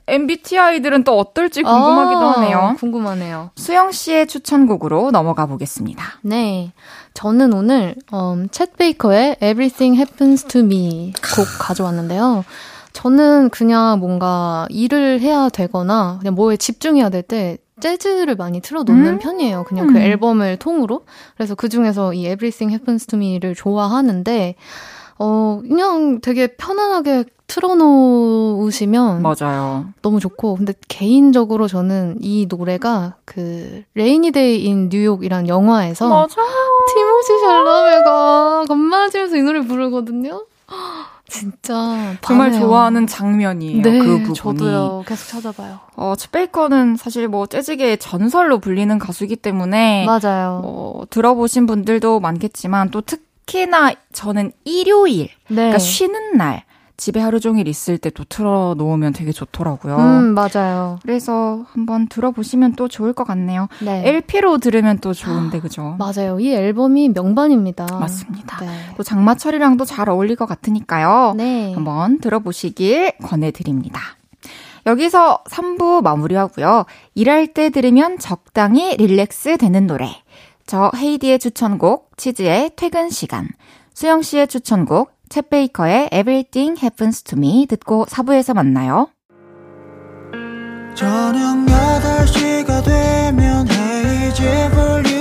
MBTI들은 또 어떨지 궁금하기도 아, 하네요. 궁금하네요. 수영 씨의 추천곡으로 넘어가 보겠습니다. 네. 저는 오늘, 음, 챗 베이커의 Everything Happens to Me 곡 가져왔는데요. 저는 그냥 뭔가 일을 해야 되거나, 그냥 뭐에 집중해야 될 때, 재즈를 많이 틀어놓는 음. 편이에요. 그냥 그 앨범을 통으로. 그래서 그 중에서 이 Everything Happens to Me를 좋아하는데, 어, 그냥 되게 편안하게 틀어놓으시면 맞아요. 너무 좋고 근데 개인적으로 저는 이 노래가 그 Rainy Day in New York이란 영화에서 맞아요. 티모시 샬라메가 건반 치면서 이 노래 부르거든요. 진짜 정말 반해요. 좋아하는 장면이에요. 네, 그 부분이. 저도요. 계속 찾아봐요. 어, 챗 베이커는 사실 뭐 재즈계의 전설로 불리는 가수이기 때문에 맞아요. 어, 들어보신 분들도 많겠지만 또 특히나 저는 일요일, 네. 그러니까 쉬는 날 집에 하루 종일 있을 때 또 틀어 놓으면 되게 좋더라고요. 음, 맞아요. 그래서 한번 들어보시면 또 좋을 것 같네요. 네. LP로 들으면 또 좋은데 그죠? 맞아요. 이 앨범이 명반입니다. 맞습니다. 네. 또 장마철이랑도 잘 어울릴 것 같으니까요. 네. 한번 들어보시길 권해드립니다. 여기서 3부 마무리하고요. 일할 때 들으면 적당히 릴렉스 되는 노래. 저 헤이디의 추천곡 치즈의 퇴근 시간. 수영 씨의 추천곡 챗 베이커의 Everything Happens to Me 듣고 4부에서 만나요. 저녁 8시가 되면 헤이즈 볼륨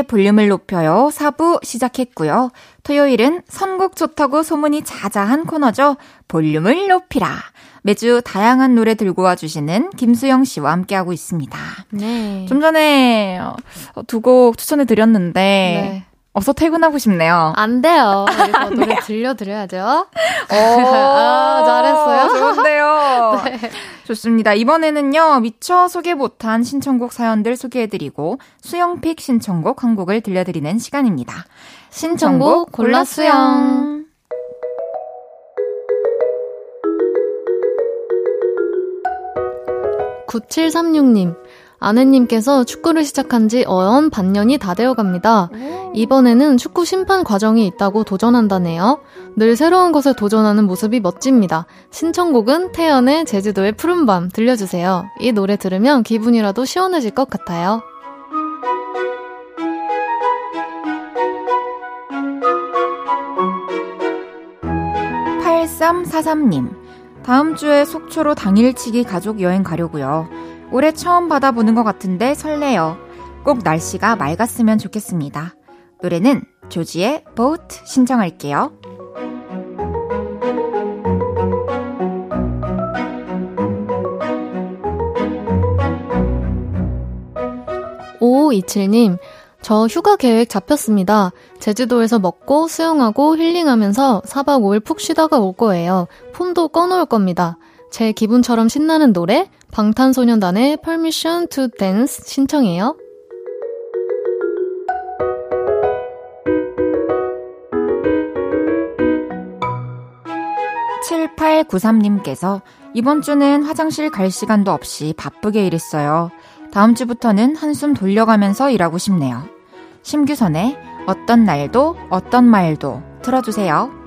볼륨을 높여요. 4부 시작했고요. 토요일은 선곡 좋다고 소문이 자자한 코너죠. 볼륨을 높이라. 매주 다양한 노래 들고 와주시는 김수영 씨와 함께하고 있습니다. 네. 좀 전에 두 곡 추천해 드렸는데 네. 어서 퇴근하고 싶네요. 안 돼요. [LAUGHS] 그래서 노래 들려드려야죠. 오, [LAUGHS] 아, 잘했어요. 좋은데요. [LAUGHS] 네. 좋습니다. 이번에는요, 미처 소개 못한 신청곡 사연들 소개해드리고, 수영픽 신청곡 한 곡을 들려드리는 시간입니다. 신청곡 골라 수영. 9736님, 아내님께서 축구를 시작한 지 어언 반년이 다 되어 갑니다. 이번에는 축구 심판 과정이 있다고 도전한다네요. 늘 새로운 것에 도전하는 모습이 멋집니다. 신청곡은 태연의 제주도의 푸른밤 들려주세요. 이 노래 들으면 기분이라도 시원해질 것 같아요. 8343님, 다음 주에 속초로 당일치기 가족 여행 가려고요. 올해 처음 받아보는 것 같은데 설레요. 꼭 날씨가 맑았으면 좋겠습니다. 노래는 조지의 보트 신청할게요. 5527님, 저 휴가 계획 잡혔습니다. 제주도에서 먹고 수영하고 힐링하면서 4박 5일 푹 쉬다가 올 거예요. 폰도 꺼놓을 겁니다. 제 기분처럼 신나는 노래, 방탄소년단의 Permission to Dance 신청해요. 7893님께서 이번 주는 화장실 갈 시간도 없이 바쁘게 일했어요. 다음 주부터는 한숨 돌려가면서 일하고 싶네요. 심규선의 어떤 날도 어떤 말도 틀어주세요.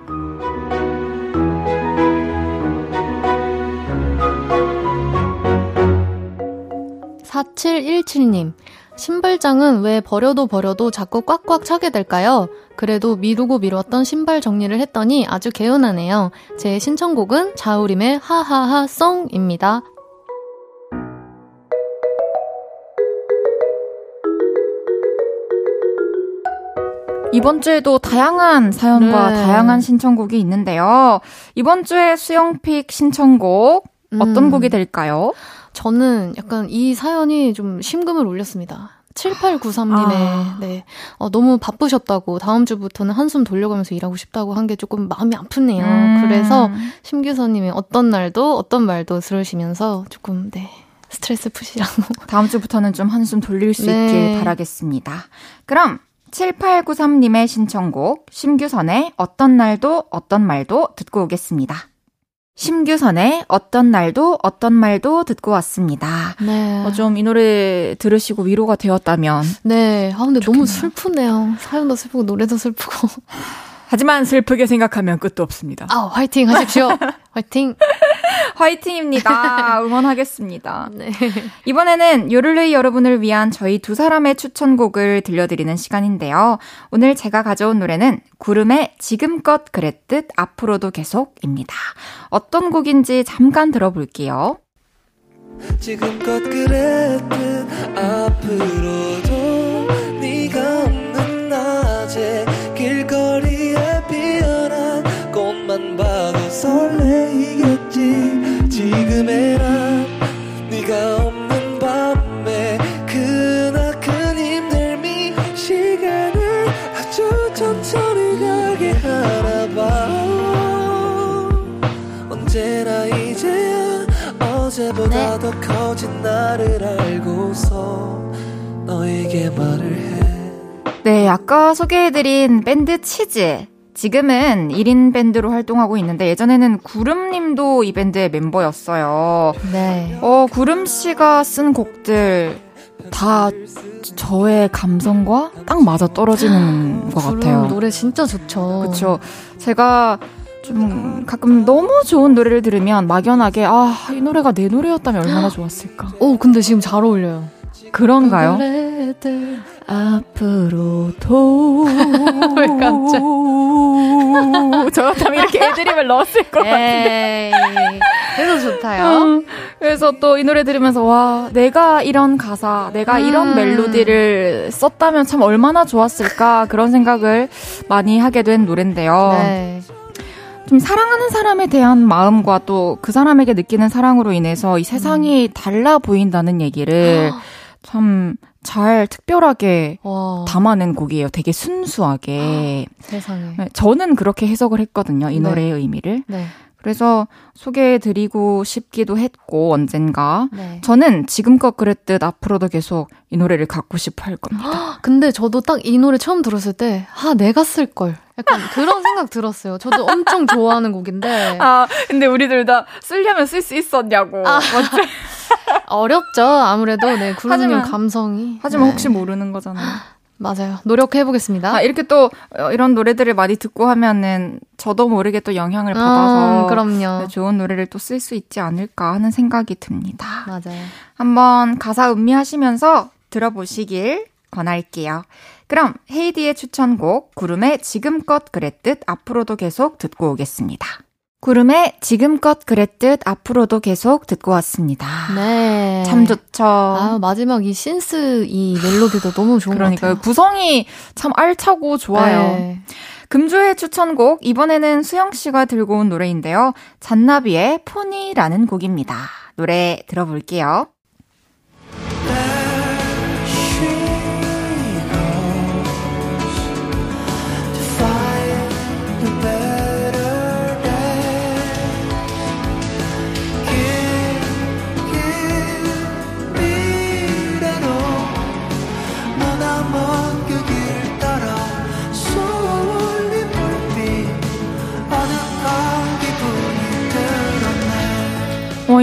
4717님, 신발장은 왜 버려도 버려도 자꾸 꽉꽉 차게 될까요? 그래도 미루고 미뤘던 신발 정리를 했더니 아주 개운하네요. 제 신청곡은 자우림의 하하하 송입니다. 이번 주에도 다양한 사연과 네. 다양한 신청곡이 있는데요. 이번 주에 수영픽 신청곡 어떤 음. 곡이 될까요? 저는 약간 이 사연이 좀 심금을 울렸습니다. 7893님의, 아. 네. 어, 너무 바쁘셨다고, 다음 주부터는 한숨 돌려가면서 일하고 싶다고 한 게 조금 마음이 아프네요. 음. 그래서 심규서님의 어떤 날도, 어떤 말도 들으시면서 조금, 네. 스트레스 푸시라고. [LAUGHS] 다음 주부터는 좀 한숨 돌릴 수 네. 있길 바라겠습니다. 그럼 7893님의 신청곡 심규선의 어떤 날도 어떤 말도 듣고 오겠습니다. 심규선의 어떤 날도 어떤 말도 듣고 왔습니다. 네. 어, 좀 이 노래 들으시고 위로가 되었다면 네. 아, 근데 너무 좋겠네요. 슬프네요. 사연도 슬프고, 노래도 슬프고. 하지만 슬프게 생각하면 끝도 없습니다. 아, 화이팅 하십시오. [LAUGHS] 화이팅. 화이팅입니다. [LAUGHS] 응원하겠습니다. 네. 이번에는 요를레이 여러분을 위한 저희 두 사람의 추천곡을 들려드리는 시간인데요. 오늘 제가 가져온 노래는 구름의 지금껏 그랬듯 앞으로도 계속입니다. 어떤 곡인지 잠깐 들어볼게요. 지금껏 그랬듯 앞으로도 네가 없는 낮에 설레이겠지. 지금의 난 네가 없는 밤에 크나큰 힘들미 시간을 아주 천천히 가게 하나 봐. 언제나 이제야 어제보다 더 커진 나를 알고서 너에게 말을 해. 네, 아까 소개해드린 밴드 치즈. 지금은 1인 밴드로 활동하고 있는데 예전에는 구름님도 이 밴드의 멤버였어요. 네. 어, 구름 씨가 쓴 곡들 다 저의 감성과 딱 맞아 떨어지는 것 구름 같아요. 노래 진짜 좋죠. 그렇죠. 제가 좀 가끔 너무 좋은 노래를 들으면 막연하게 아, 이 노래가 내 노래였다면 얼마나 좋았을까. 오, 근데 지금 잘 어울려요. 그런가요? 앞으로도 왜 갑자기? [LAUGHS] 저 같으면 이렇게 애드립을 넣었을 것 같은데. 그래서 좋다요. 음, 그래서 또 이 노래 들으면서 와 내가 이런 가사, 내가 이런 음. 멜로디를 썼다면 참 얼마나 좋았을까 그런 생각을 많이 하게 된 노래인데요. 네. 좀 사랑하는 사람에 대한 마음과 또 그 사람에게 느끼는 사랑으로 인해서 이 세상이 달라 보인다는 얘기를 참 잘 특별하게 와. 담아낸 곡이에요. 되게 순수하게. 세상에. 네, 저는 그렇게 해석을 했거든요. 이 네. 노래의 의미를. 네. 그래서 소개해드리고 싶기도 했고, 언젠가. 네. 저는 지금껏 그랬듯 앞으로도 계속 이 노래를 갖고 싶어 할 겁니다. 근데 저도 딱 이 노래 처음 들었을 때, 아, 내가 쓸 걸. 약간 그런 생각 들었어요. 저도 엄청 좋아하는 곡인데. 아, 근데 우리 둘 다 쓰려면 쓸 수 있었냐고. 아. 어렵죠. 아무래도, 네, 구름님 하지만- 감성이. 하지만 네. 혹시 모르는 거잖아요. 맞아요. 노력해 보겠습니다. 아, 이렇게 또 어, 이런 노래들을 많이 듣고 하면은 저도 모르게 또 영향을 받아서 음, 그럼요. 네, 좋은 노래를 또 쓸 수 있지 않을까 하는 생각이 듭니다. 맞아요. 한번 가사 음미하시면서 들어보시길 권할게요. 그럼 헤이디의 추천곡 구름의 지금껏 그랬듯 앞으로도 계속 듣고 오겠습니다. 구름의 지금껏 그랬듯 앞으로도 계속 듣고 왔습니다. 네. 참 좋죠. 아, 마지막 이 신스 이 멜로디도 너무 좋은 것 그러니까요. 같아요. 구성이 참 알차고 좋아요. 네. 금주의 추천곡 이번에는 수영 씨가 들고 온 노래인데요. 잔나비의 포니라는 곡입니다. 노래 들어볼게요.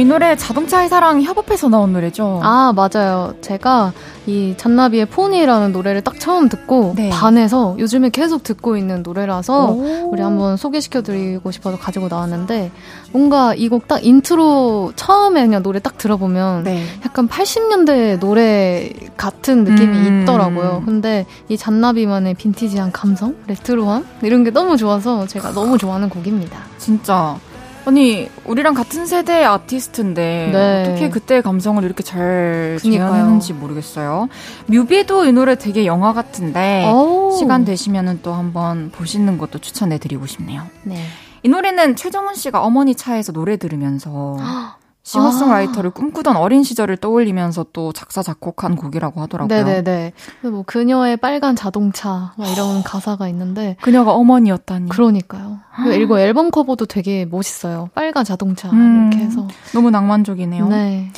이 노래 자동차의 사랑 협업해서 나온 노래죠. 아, 맞아요. 제가 이 잔나비의 포니라는 노래를 딱 처음 듣고 네. 반해서 요즘에 계속 듣고 있는 노래라서 오. 우리 한번 소개시켜드리고 싶어서 가지고 나왔는데 뭔가 이 곡 딱 인트로 처음에 그냥 노래 딱 들어보면 네. 약간 80년대 노래 같은 느낌이 음. 있더라고요. 근데 이 잔나비만의 빈티지한 감성, 레트로함 이런 게 너무 좋아서 제가 너무 좋아하는 곡입니다. 진짜. 아니, 우리랑 같은 세대의 아티스트인데 네. 어떻게 그때의 감성을 이렇게 잘. 재현했는지 모르겠어요. 뮤비도 이 노래 되게 영화 같은데 오. 시간 되시면은 또 한번 보시는 것도 추천해 드리고 싶네요. 네. 이 노래는 최정훈 씨가 어머니 차에서 노래 들으면서 [GASPS] 싱어송라이터를 꿈꾸던 어린 시절을 떠올리면서 또 작사 작곡한 곡이라고 하더라고요. 네네네. 뭐 그녀의 빨간 자동차 막 이런 가사가 있는데 그녀가 어머니였다니. 그러니까요. 그리고 앨범 커버도 되게 멋있어요. 빨간 자동차 음. 이렇게 해서. 너무 낭만적이네요. 네.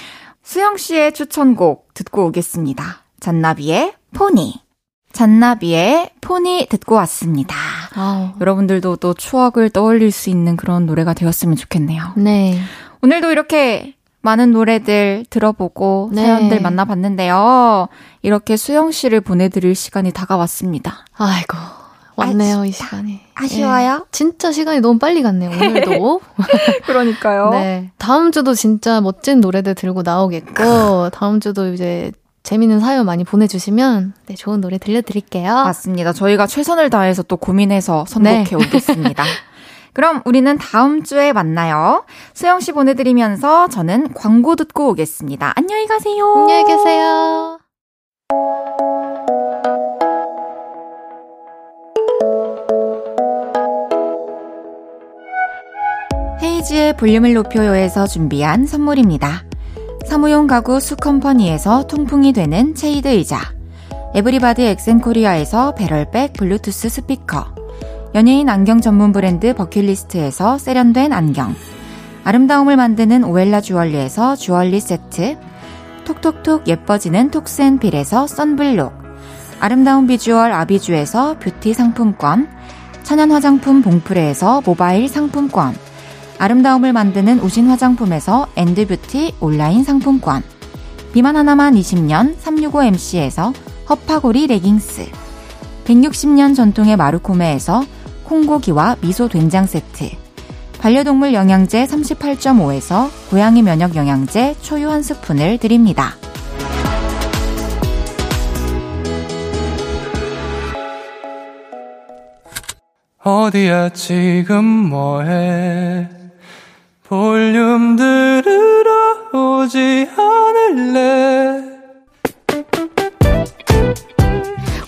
수영 씨의 추천곡 듣고 오겠습니다. 잔나비의 포니. 잔나비의 포니 듣고 왔습니다. 아우. 여러분들도 또 추억을 떠올릴 수 있는 그런 노래가 되었으면 좋겠네요. 네. 오늘도 이렇게 많은 노래들 들어보고 네. 사연들 만나봤는데요. 이렇게 수영 씨를 보내드릴 시간이 다가왔습니다. 아이고. 왔네요, 아쉽다. 이 시간이. 아쉬워요? 예, 진짜 시간이 너무 빨리 갔네요, 오늘도. [LAUGHS] 그러니까요. 네. 다음 주도 진짜 멋진 노래들 들고 나오겠고, 다음 주도 이제 재밌는 사연 많이 보내주시면, 네, 좋은 노래 들려드릴게요. 맞습니다. 저희가 최선을 다해서 또 고민해서 선곡해 네. 오겠습니다. [LAUGHS] 그럼 우리는 다음 주에 만나요. 수영 씨 보내드리면서 저는 광고 듣고 오겠습니다. 안녕히 가세요. 안녕히 계세요. 헤이즈의 볼륨을 높여요에서 준비한 선물입니다. 사무용 가구 수컴퍼니에서 통풍이 되는 체이드 의자 에브리바디 엑센코리아에서 배럴백 블루투스 스피커 연예인 안경 전문 브랜드 버킷리스트에서 세련된 안경. 아름다움을 만드는 오엘라 주얼리에서 주얼리 세트. 톡톡톡 예뻐지는 톡스앤필에서 썬블록. 아름다운 비주얼 아비주에서 뷰티 상품권. 천연 화장품 봉프레에서 모바일 상품권. 아름다움을 만드는 우신 화장품에서 엔드뷰티 온라인 상품권. 비만 하나만 20년 365MC에서 허파고리 레깅스. 160년 전통의 마루코메에서 콩고기와 미소 된장 세트. 반려동물 영양제 38.5에서 고양이 면역 영양제 초유 한 스푼을 드립니다. 어디야 지금 뭐해? 볼륨 들으러 오지 않을래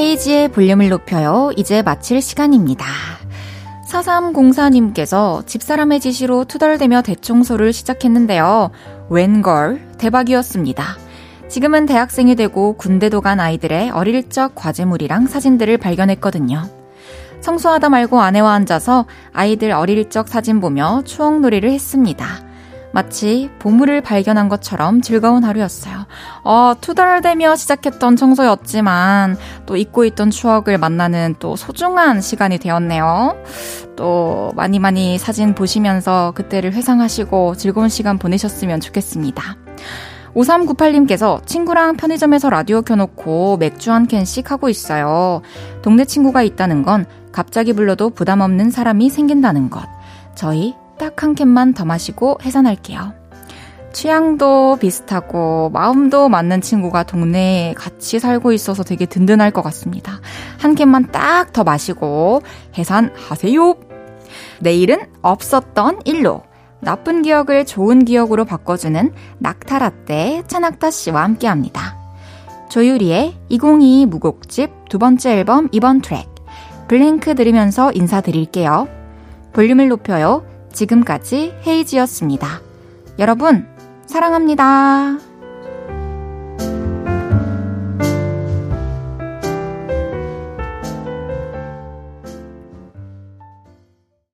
헤이지의 볼륨을 높여요. 이제 마칠 시간입니다. 4304님께서 집사람의 지시로 투덜대며 대청소를 시작했는데요. 웬걸 대박이었습니다. 지금은 대학생이 되고 군대도 간 아이들의 어릴 적 과제물이랑 사진들을 발견했거든요. 청소하다 말고 아내와 앉아서 아이들 어릴 적 사진 보며 추억놀이를 했습니다. 마치 보물을 발견한 것처럼 즐거운 하루였어요. 어, 투덜대며 시작했던 청소였지만 또 잊고 있던 추억을 만나는 또 소중한 시간이 되었네요. 또 많이 많이 사진 보시면서 그때를 회상하시고 즐거운 시간 보내셨으면 좋겠습니다. 5398님께서 친구랑 편의점에서 라디오 켜놓고 맥주 한 캔씩 하고 있어요. 동네 친구가 있다는 건 갑자기 불러도 부담 없는 사람이 생긴다는 것. 저희 딱 한 캔만 더 마시고 해산할게요. 취향도 비슷하고 마음도 맞는 친구가 동네에 같이 살고 있어서 되게 든든할 것 같습니다. 한 캔만 딱 더 마시고 해산하세요. 내일은 없었던 일로 나쁜 기억을 좋은 기억으로 바꿔주는 낙타라떼 차낙타 씨와 함께합니다. 조유리의 2022 무곡집 두 번째 앨범 이번 트랙 블랭크 들으면서 인사드릴게요. 볼륨을 높여요. 지금까지 헤이지였습니다. 여러분 사랑합니다.